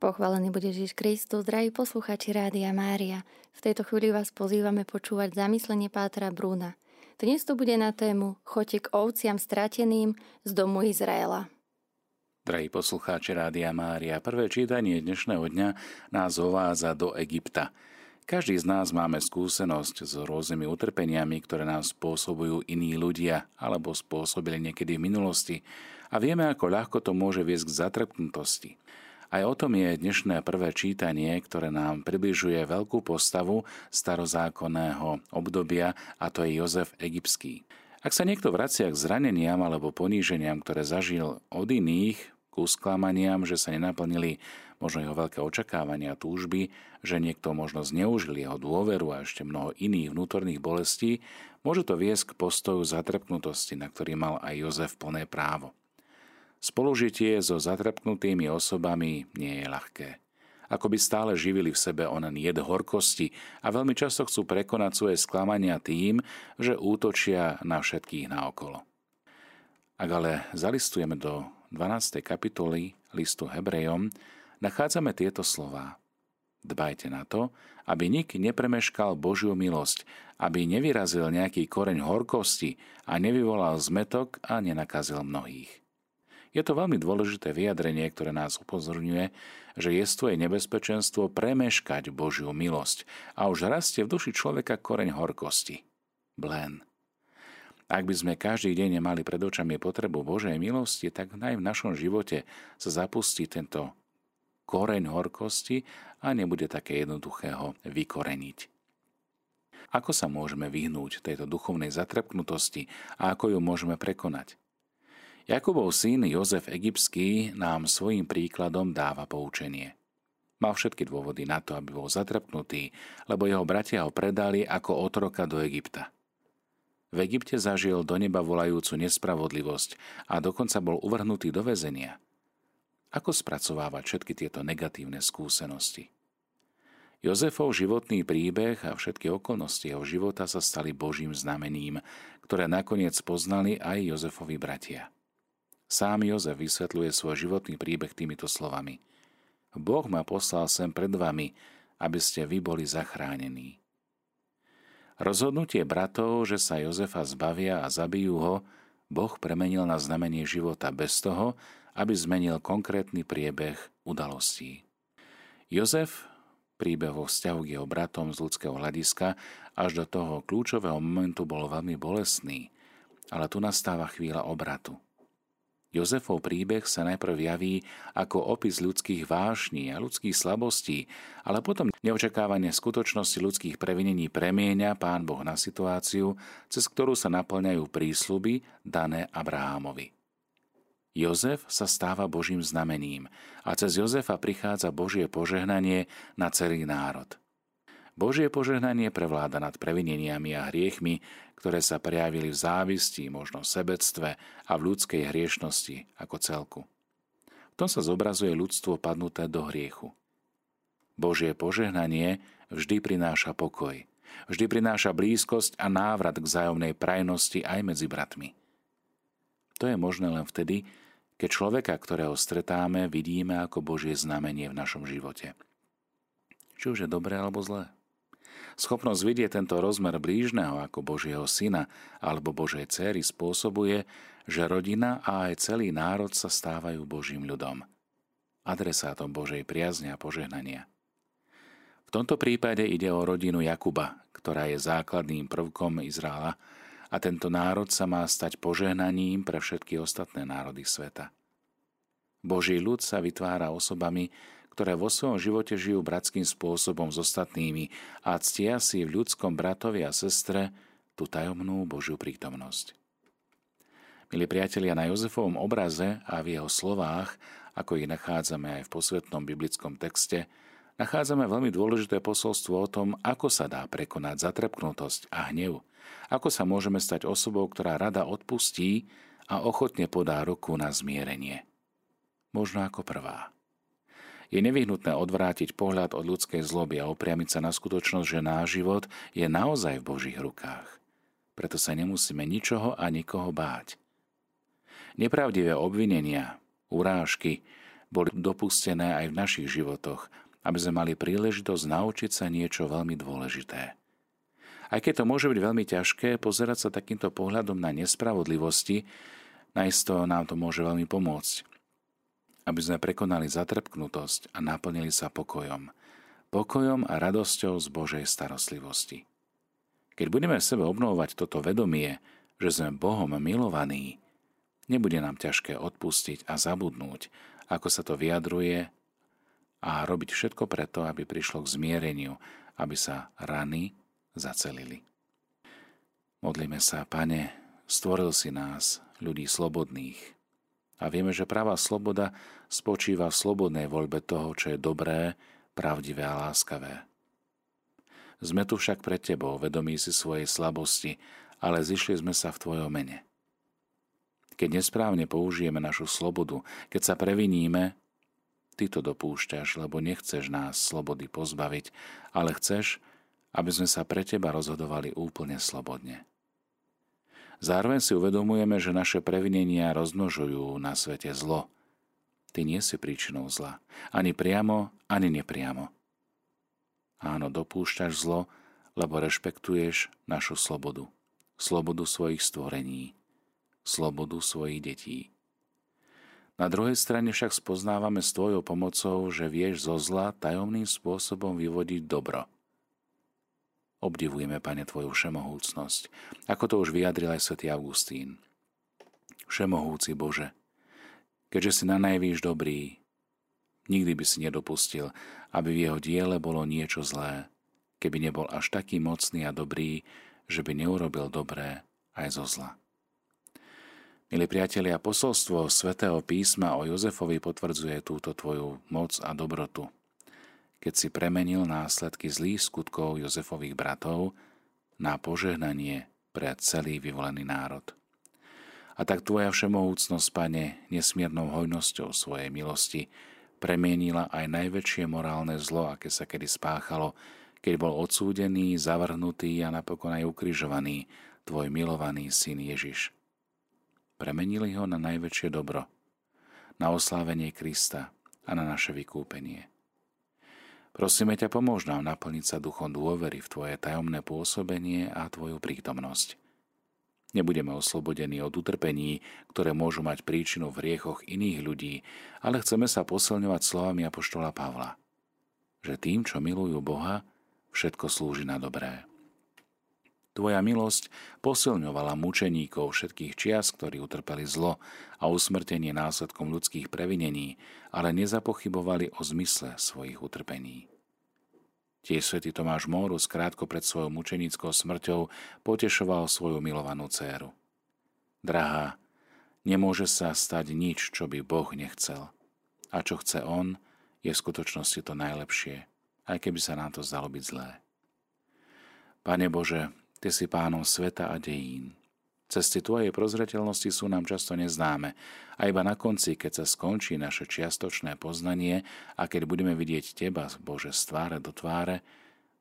Pochválený bude Ježiš Kristus, zdraví posluchači Rádia Mária. V tejto chvíli vás pozývame počúvať zamyslenie Pátra Brúna. Dnes to bude na tému Chote k ovciam strateným z domu Izraela. Drahí poslucháči Rádia Mária, prvé čítanie dnešného dňa nás uvádza do Egypta. Každý z nás máme skúsenosť s rôznymi utrpeniami, ktoré nám spôsobujú iní ľudia alebo spôsobili niekedy v minulosti a vieme, ako ľahko to môže viesť k zatrpknutosti. Aj o tom je dnešné prvé čítanie, ktoré nám približuje veľkú postavu starozákonného obdobia, a to je Jozef Egyptský. Ak sa niekto vracia k zraneniam alebo poníženiam, ktoré zažil od iných, k sklamaniam, že sa nenaplnili možno jeho veľké očakávania a túžby, že niekto možno zneužil jeho dôveru a ešte mnoho iných vnútorných bolestí, môže to viesť k postoju zatrpnutosti, na ktorý mal aj Jozef plné právo. Spolužitie so zatrpnutými osobami nie je ľahké. Ako by stále živili v sebe onen jed horkosti a veľmi často chcú prekonať svoje sklamania tým, že útočia na všetkých naokolo. Ak ale zalistujeme do 12. kapitoly listu Hebrejom, nachádzame tieto slova. Dbajte na to, aby nik nepremeškal Božiu milosť, aby nevyrazil nejaký koreň horkosti a nevyvolal zmetok a nenakazil mnohých. Je to veľmi dôležité vyjadrenie, ktoré nás upozorňuje, že je nebezpečenstvo premeškať Božiu milosť a už rastie v duši človeka koreň horkosti. Blen. Ak by sme každý deň nemali pred očami potrebu Božej milosti, tak aj v našom živote sa zapustí tento koreň horkosti a nebude také jednoduché vykoreniť. Ako sa môžeme vyhnúť tejto duchovnej zatrpknutosti a ako ju môžeme prekonať? Jakubov syn Jozef Egyptský nám svojim príkladom dáva poučenie. Mal všetky dôvody na to, aby bol zatrpnutý, lebo jeho bratia ho predali ako otroka do Egypta. V Egypte zažil do neba volajúcu nespravodlivosť a dokonca bol uvrhnutý do väzenia. Ako spracovávať všetky tieto negatívne skúsenosti? Jozefov životný príbeh a všetky okolnosti jeho života sa stali Božím znamením, ktoré nakoniec poznali aj Jozefovi bratia. Sám Jozef vysvetľuje svoj životný príbeh týmito slovami. Boh ma poslal sem pred vami, aby ste vy boli zachránení. Rozhodnutie bratov, že sa Jozefa zbavia a zabijú ho, Boh premenil na znamenie života bez toho, aby zmenil konkrétny priebeh udalostí. Jozef príbeh vo vzťahu k jeho bratom z ľudského hľadiska až do toho kľúčového momentu bol veľmi bolestný, ale tu nastáva chvíľa obratu – Jozefov príbeh sa najprv javí ako opis ľudských vášní a ľudských slabostí, ale potom neočakávanie skutočnosti ľudských previnení premieňa Pán Boh na situáciu, cez ktorú sa naplňajú prísľuby dané Abrahámovi. Jozef sa stáva Božím znamením a cez Jozefa prichádza Božie požehnanie na celý národ. Božie požehnanie prevláda nad previneniami a hriechmi, ktoré sa prejavili v závisti, možno sebectve a v ľudskej hriešnosti ako celku. V tom sa zobrazuje ľudstvo padnuté do hriechu. Božie požehnanie vždy prináša pokoj, vždy prináša blízkosť a návrat k zájomnej prajnosti aj medzi bratmi. To je možné len vtedy, keď človeka, ktorého stretáme, vidíme ako Božie znamenie v našom živote. Či už je dobré alebo zlé. Schopnosť vidieť tento rozmer blížneho ako Božieho syna alebo Božej céry spôsobuje, že rodina a aj celý národ sa stávajú Božím ľudom. Adresátom Božej priazne a požehnania. V tomto prípade ide o rodinu Jakuba, ktorá je základným prvkom Izraela a tento národ sa má stať požehnaním pre všetky ostatné národy sveta. Boží ľud sa vytvára osobami, ktoré vo svojom živote žijú bratským spôsobom s ostatnými a ctia si v ľudskom bratovi a sestre tú tajomnú Božiu prítomnosť. Milí priatelia, na Jozefovom obraze a v jeho slovách, ako ich nachádzame aj v posvetnom biblickom texte, nachádzame veľmi dôležité posolstvo o tom, ako sa dá prekonať zatrpknutosť a hnev, ako sa môžeme stať osobou, ktorá rada odpustí a ochotne podá ruku na zmierenie. Možno ako prvá. Je nevyhnutné odvrátiť pohľad od ľudskej zloby a opriamiť sa na skutočnosť, že náš život je naozaj v Božích rukách. Preto sa nemusíme ničoho a nikoho báť. Nepravdivé obvinenia, urážky, boli dopustené aj v našich životoch, aby sme mali príležitosť naučiť sa niečo veľmi dôležité. Aj keď to môže byť veľmi ťažké, pozerať sa takýmto pohľadom na nespravodlivosti, najisto nám to môže veľmi pomôcť. Aby sme prekonali zatrpknutosť a naplnili sa pokojom. Pokojom a radosťou z Božej starostlivosti. Keď budeme v sebe obnovovať toto vedomie, že sme Bohom milovaní, nebude nám ťažké odpustiť a zabudnúť, ako sa to vyjadruje a robiť všetko preto, aby prišlo k zmiereniu, aby sa rany zacelili. Modlíme sa, Pane, stvoril si nás, ľudí slobodných. A vieme, že práva sloboda spočíva v slobodnej voľbe toho, čo je dobré, pravdivé a láskavé. Sme tu však pred Tebou, vedomí si svojej slabosti, ale zišli sme sa v Tvojom mene. Keď nesprávne použijeme našu slobodu, keď sa previníme, Ty to dopúšťaš, lebo nechceš nás slobody pozbaviť, ale chceš, aby sme sa pre teba rozhodovali úplne slobodne. Zároveň si uvedomujeme, že naše previnenia rozmnožujú na svete zlo. Ty nie si príčinou zla, ani priamo, ani nepriamo. Áno, dopúšťaš zlo, lebo rešpektuješ našu slobodu, slobodu svojich stvorení, slobodu svojich detí. Na druhej strane však spoznávame s tvojou pomocou, že vieš zo zla tajomným spôsobom vyvodiť dobro – Obdivujeme, Pane, Tvoju všemohúcnosť, ako to už vyjadril aj svätý Augustín. Všemohúci Bože, keďže si na najvýš dobrý, nikdy by si nedopustil, aby v jeho diele bolo niečo zlé, keby nebol až taký mocný a dobrý, že by neurobil dobré aj zo zla. Milí priatelia, posolstvo svätého písma o Jozefovi potvrdzuje túto tvoju moc a dobrotu – keď si premenil následky zlých skutkov Jozefových bratov na požehnanie pre celý vyvolený národ. A tak Tvoja všemohúcnosť, Pane, nesmiernou hojnosťou svojej milosti premienila aj najväčšie morálne zlo, aké sa kedy spáchalo, keď bol odsúdený, zavrhnutý a napokon aj ukrižovaný Tvoj milovaný syn Ježiš. Premenili ho na najväčšie dobro, na oslávenie Krista a na naše vykúpenie. Prosíme ťa, pomôž nám naplniť sa duchom dôvery v Tvoje tajomné pôsobenie a Tvoju prítomnosť. Nebudeme oslobodení od utrpení, ktoré môžu mať príčinu v riechoch iných ľudí, ale chceme sa posilňovať slovami Apoštola Pavla, že tým, čo milujú Boha, všetko slúži na dobré. Tvoja milosť posilňovala mučeníkov všetkých čias, ktorí utrpeli zlo a usmrtenie následkom ľudských previnení, ale nezapochybovali o zmysle svojich utrpení. Tiež svätý Tomáš Mórus krátko pred svojou mučenickou smrťou potešoval svoju milovanú dceru. Drahá, nemôže sa stať nič, čo by Boh nechcel. A čo chce On, je v skutočnosti to najlepšie, aj keby sa nám to zdalo byť zlé. Pane Bože, Ty si pánom sveta a dejín. Cesty Tvojej prozreteľnosti sú nám často neznáme a iba na konci, keď sa skončí naše čiastočné poznanie a keď budeme vidieť Teba, Bože, z tváre do tváre,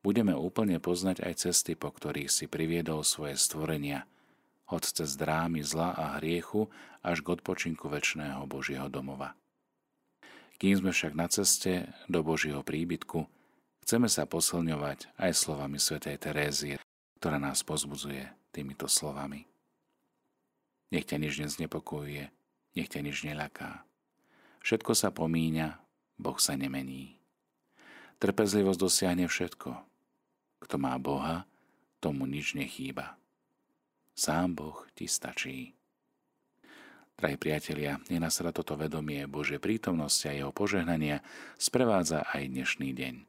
budeme úplne poznať aj cesty, po ktorých si priviedol svoje stvorenia, hoď cez drámy zla a hriechu až k odpočinku väčšného Božieho domova. Kým sme však na ceste do Božieho príbytku, chceme sa posilňovať aj slovami svätej Terézie, ktorá nás pozbudzuje týmito slovami. Nech ťa nič neznepokojuje, nech ťa nič neľaká. Všetko sa pomíňa, Boh sa nemení. Trpezlivosť dosiahne všetko. Kto má Boha, tomu nič nechýba. Sám Boh ti stačí. Drahí priatelia, nás toto vedomie Božie prítomnosti a jeho požehnania sprevádza aj dnešný deň.